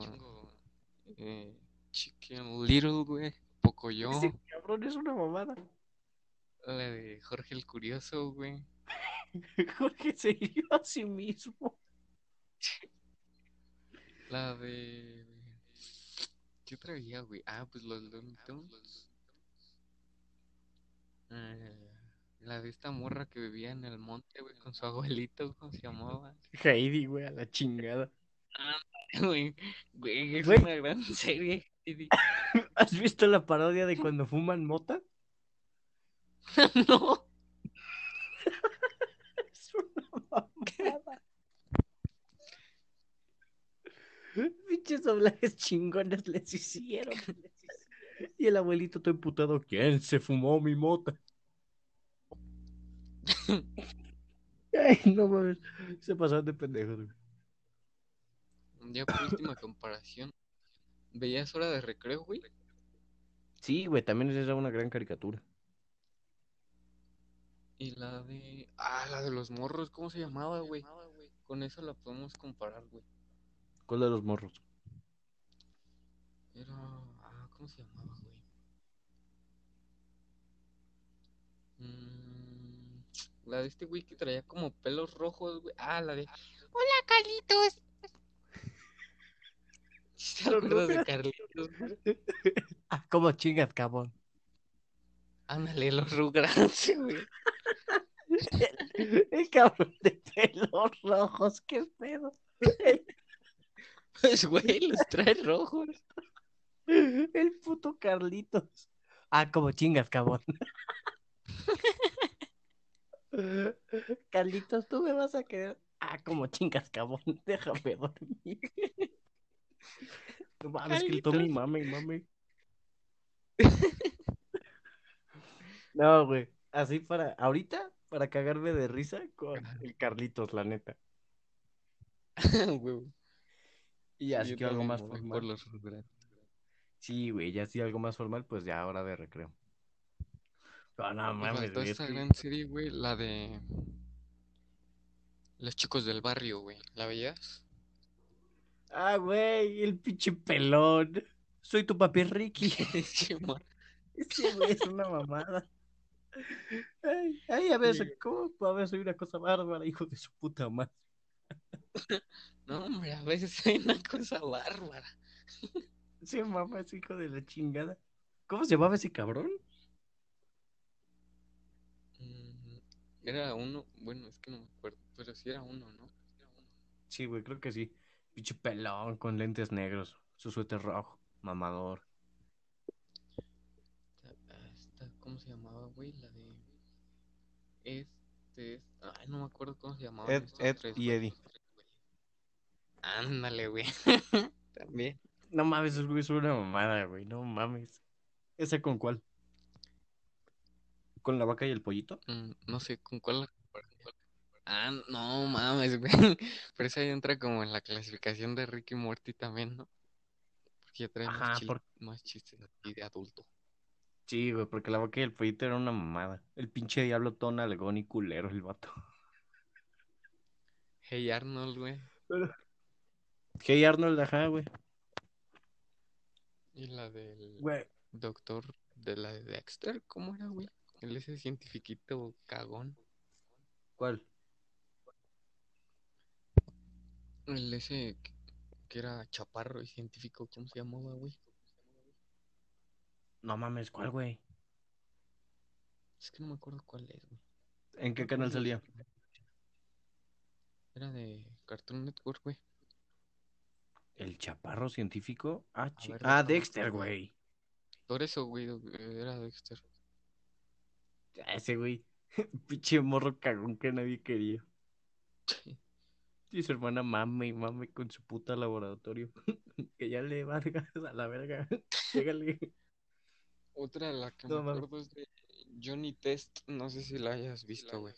Eh, Chicken Little, güey. Poco yo. Ese cabrón es una mamada. La de Jorge el Curioso, güey. Jorge se hirió a sí mismo. La de. ¿Qué otra veía, güey? Ah, pues los Looney Tunes. Eh, la de esta morra que vivía en el monte, güey, con su abuelito, ¿cómo se llamaba? Heidi, güey, a la chingada. Güey, güey, es Güey. una gran serie. Heidi. ¿Has visto la parodia de cuando fuman mota? no. Es una mamada. Pinches doblajes chingones les hicieron. Y el abuelito todo emputado. ¿Quién se fumó mi mota? Ay, no mames. Se pasaron de pendejos. Ya por última comparación. ¿Veías hora de recreo, güey? Sí, güey, también era una gran caricatura. Y la de. Ah, la de los morros, ¿cómo se llamaba, güey? Con eso la podemos comparar, güey. ¿Cuál de los morros? Era. Ah, ¿cómo se llamaba, güey? Mm, la de este güey que traía como pelos rojos, güey. Ah, la de. Hola, Carlitos. ¿Te acuerdas de. Carlitos? Ah, ¿cómo chingas, cabrón? Ándale, los Rugrats, güey. El cabrón de pelos rojos, qué pedo. Pues, güey, los trae rojos. El puto Carlitos. Ah, como chingas, cabrón. Carlitos, tú me vas a quedar. Ah, como chingas, cabrón. Déjame dormir. No mames, que el Tommy Carlitos. mame mame. No, güey. Así para. Ahorita, para cagarme de risa con el Carlitos, la neta. Güey. Y así Yo que algo más formal. por los. Sí, güey, ya sí algo más formal, pues ya hora de recreo. Pero no Me mames, faltó güey, es esta que- gran serie, güey, la de Los chicos del barrio, güey. ¿La veías? Ah, güey, el pinche pelón. Soy tu papi Ricky. Sí, mo- Ese güey es una mamada. Ay, ay, a veces. ¿cómo? A ver, soy una cosa bárbara, hijo de su puta madre. No, hombre, a veces hay una cosa bárbara. Sí, mamá, es hijo de la chingada. ¿Cómo se llamaba ese cabrón? Mm, Era uno, bueno, es que no me acuerdo, pero sí era uno, ¿no? Era uno. Sí, güey, creo que sí. Pinche pelón con lentes negros, su suéter rojo, mamador. Esta- ¿cómo se llamaba, güey? La de... Este, es- ay, no me acuerdo cómo se llamaban Ed, Ed tres, y. Eddie. Ándale, güey. También. No mames, ese güey es una mamada, güey, no mames. ¿Ese con cuál? ¿Con la vaca y el pollito? Mm, no sé con cuál. Ah, no mames, güey. Pero esa ya entra como en la clasificación de Ricky Morty también, ¿no? Porque ya trae Ajá, más, por- más chistes así de adulto. Sí, güey, porque la vaca y el pollito era una mamada. El pinche diablo todo nalgón y culero, el vato. Hey Arnold, güey. Hey Arnold, ajá, güey. Y la del Güey. doctor de la de Dexter, ¿cómo era, güey? El ese cientifiquito cagón. ¿Cuál? El ese que, que era chaparro y científico, ¿cómo se llamaba, güey? No mames, ¿cuál, güey? Es que no me acuerdo cuál es, güey. ¿En qué canal salía? Era de Cartoon Network, güey. ¿El chaparro científico? Ah, ver, ah Dexter, güey. Por eso, güey, eh, era Dexter. Ah, Ese güey. Pinche morro cagón que nadie quería. Y su hermana mame y mame con su puta laboratorio. que ya le valga a la verga. Llégale. Otra de la que No me acuerdo es de Johnny Test. No sé si la hayas visto, güey.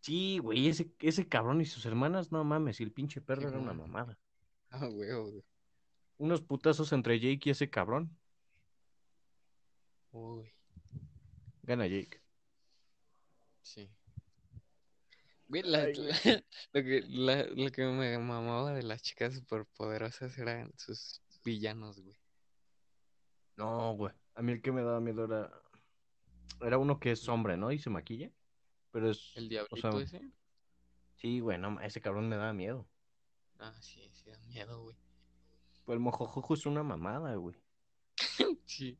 Sí, güey, ese, ese cabrón y sus hermanas, no mames, y el pinche perro era una mamada. Ah, güey, güey. Unos putazos entre Jake y ese cabrón. Uy, Gana Jake. sí. Güey, la- Ay, güey. la- lo, que, la- lo que me mamaba de las chicas superpoderosas eran sus villanos, güey. No, güey. A mí el que me daba miedo era. Era uno que es hombre, ¿no? Y se maquilla. Pero es. El o diablito sea, ese. Sí, güey, no, ese cabrón me daba miedo. Ah, sí, sí, da miedo, güey. Pues el mojojojo es una mamada, güey. Sí.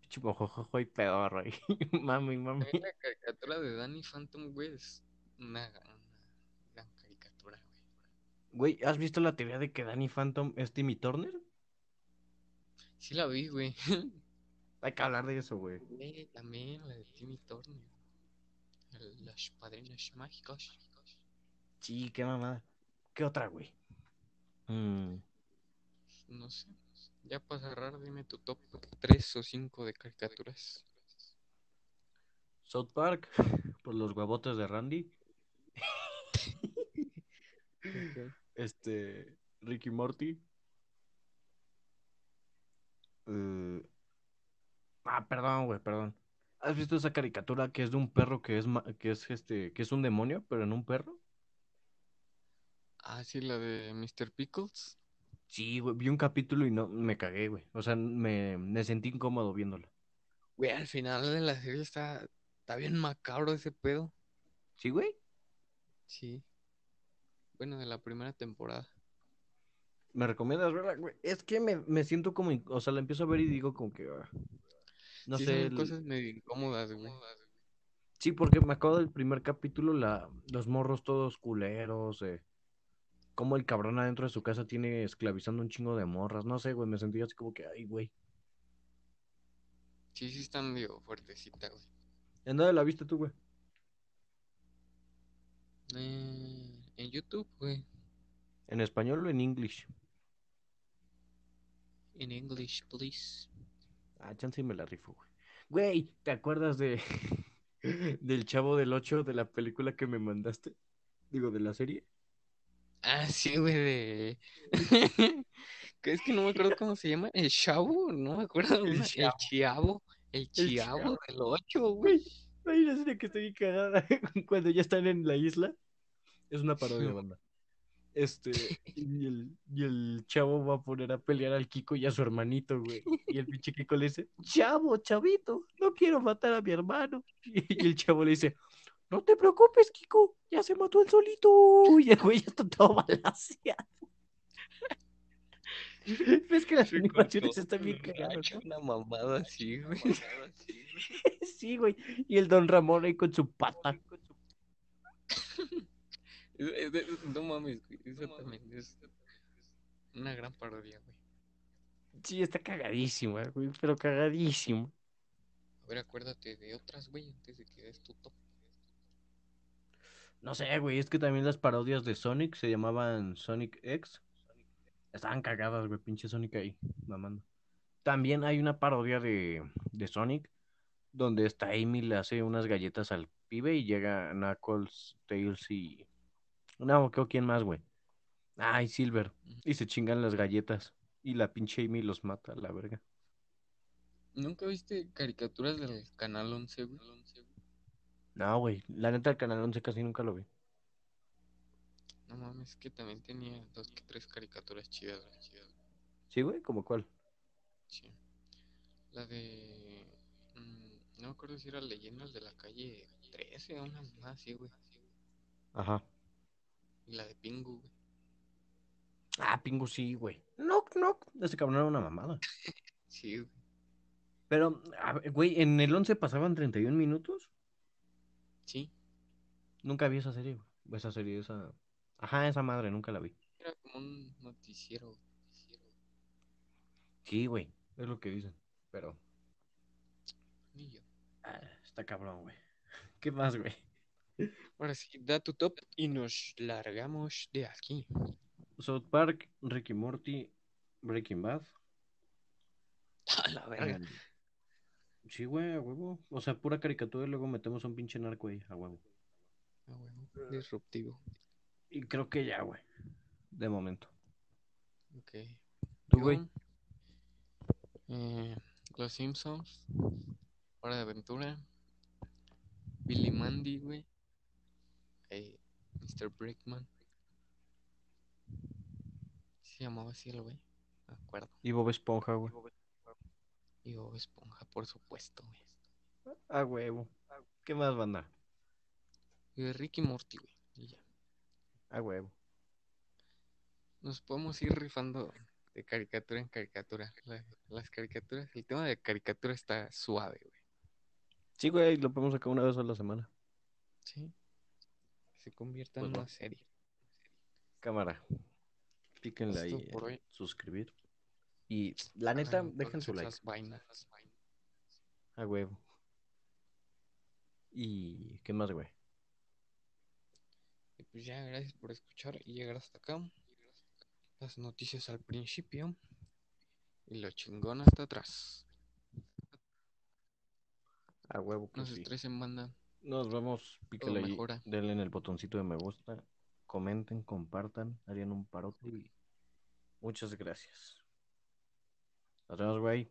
Pinche mojojojo y pedorro ahí. mami, mami. La caricatura de Danny Phantom, güey, es una, gran caricatura, güey. Güey, ¿has visto la teoría de que Danny Phantom es Timmy Turner? Sí la vi, güey. Hay que hablar de eso, güey. Güey, también la de Timmy Turner. Los padrinos mágicos. Sí, qué mamada. ¿Qué otra, güey? Mm, No sé. Ya para cerrar, dime tu top 3 o 5 de caricaturas. South Park, por los huevotes de Randy. Este, Ricky Morty. Eh, Ah, perdón, güey, perdón. ¿Has visto esa caricatura que es de un perro que es ma- que es este, que es un demonio, pero en un perro? Ah, sí, la de Mr. Pickles. Sí, güey, vi un capítulo y no me cagué, güey. O sea, me, me sentí incómodo viéndola. Güey, al final de la serie está, está bien macabro ese pedo. ¿Sí, güey? Sí. Bueno, de la primera temporada. ¿Me recomiendas verla, güey? Es que me, me siento como, in- o sea, la empiezo a ver y digo como que, ah, no sí, sé, son el- cosas medio incómodas, güey. Sí, porque me acuerdo del primer capítulo, la, los morros todos culeros, eh, cómo el cabrón adentro de su casa tiene esclavizando un chingo de morras, no sé, güey, me sentí así como que, ay, güey. Sí, sí está medio fuertecita, güey. ¿En dónde la viste tú, güey? Eh, en YouTube, güey. ¿En español o en English? En English, please. Ah, chance y me la rifo, güey. Güey, ¿te acuerdas de del Chavo del Ocho de la película que me mandaste? Digo, de la serie. Ah, sí, güey, de... es que no me acuerdo cómo se llama, el chavo, no me acuerdo, El el Chavo. chiavo, el El chiavo Chavo. del 8, güey. Hay una serie que estoy cagada cuando ya están en la isla. Es una parodia, Sí. banda. Este, y el, y el chavo va a poner a pelear al Kiko y a su hermanito, güey. Y el pinche Kiko le dice, chavo, chavito, no quiero matar a mi hermano. Y el chavo le dice, no te preocupes, Kiko, ya se mató el solito. Y el güey ya está todo balanceado. ¿Ves que las Se animaciones cortó están bien cagadas? Una mamada así, güey. Sí, güey. Y el don Ramón ahí con su pata. Es de- No mames, güey, eso también es una gran parodia, güey. Sí, está cagadísimo, eh, güey, pero cagadísimo. A ver, acuérdate de otras, güey, antes de que des tu top. No sé, güey, es que también las parodias de Sonic se llamaban Sonic X. Estaban cagadas, güey, pinche Sonic ahí, mamando. También hay una parodia de, de Sonic donde esta Amy le hace unas galletas al pibe y llega Knuckles, Tails y... No, creo quién más, güey. Ay, Silver. Y se chingan las galletas. Y la pinche Amy los mata, la verga. ¿Nunca viste caricaturas del canal 11, güey? No, güey, la neta el Canal 11 casi nunca lo vi. No mames, que también tenía dos que tres caricaturas chidas, güey, chidas. ¿Sí, güey? ¿Cómo cuál? Sí. La de. mm, no me acuerdo si era Leyendas de la calle 13 o una más así, güey. Ajá. Y la de Pingu, güey. Ah, Pingu sí, güey. No, no. Ese cabrón era una mamada. Sí, güey. Pero, a ver, güey, en el 11 pasaban 31 minutos. Sí. Nunca vi esa serie, güey. Esa serie, esa. Ajá, esa madre, nunca la vi. Era como un noticiero. noticiero. Sí, güey. Es lo que dicen. Pero. Ni yo. ah, está cabrón, güey. ¿Qué más, güey? Ahora sí, da tu top y nos largamos de aquí. South Park, Ricky Morty, Breaking Bad. A la verga. Sí, güey, a huevo. O sea, pura caricatura y luego metemos un pinche narco ahí, a huevo. Ah, huevo, Disruptivo. Y creo que ya, güey. De momento. Ok. ¿Tú, güey? eh, Los Simpsons. Hora de Aventura. Billy Mandy, güey. Eh, Mr. Brickman. Se llamaba así el güey. Me acuerdo. Y Bob Esponja, güey. Y Bob Esponja, por supuesto, güey. A huevo. ¿Qué más, banda? Y Ricky Morty, güey. Y ya. A huevo. Nos podemos ir rifando de caricatura en caricatura. La- las caricaturas, el tema de caricatura está suave, güey. Sí, güey, lo podemos sacar una vez a la semana. Sí. Se convierta Pues en va. una serie. Cámara. Píquenle ahí. Esto por hoy. suscribir. Y la neta, Hagan dejen su like. vainas. A huevo. ¿Y qué más, güey? Y pues ya, gracias por escuchar y llegar hasta acá. Las noticias al principio. Y lo chingón hasta atrás. A huevo que No se sí. estresen, banda. Nos vemos. Píquenle ahí. Denle en el botoncito de me gusta. Comenten, compartan. Harían un parote. Muchas gracias. Nos vemos, güey.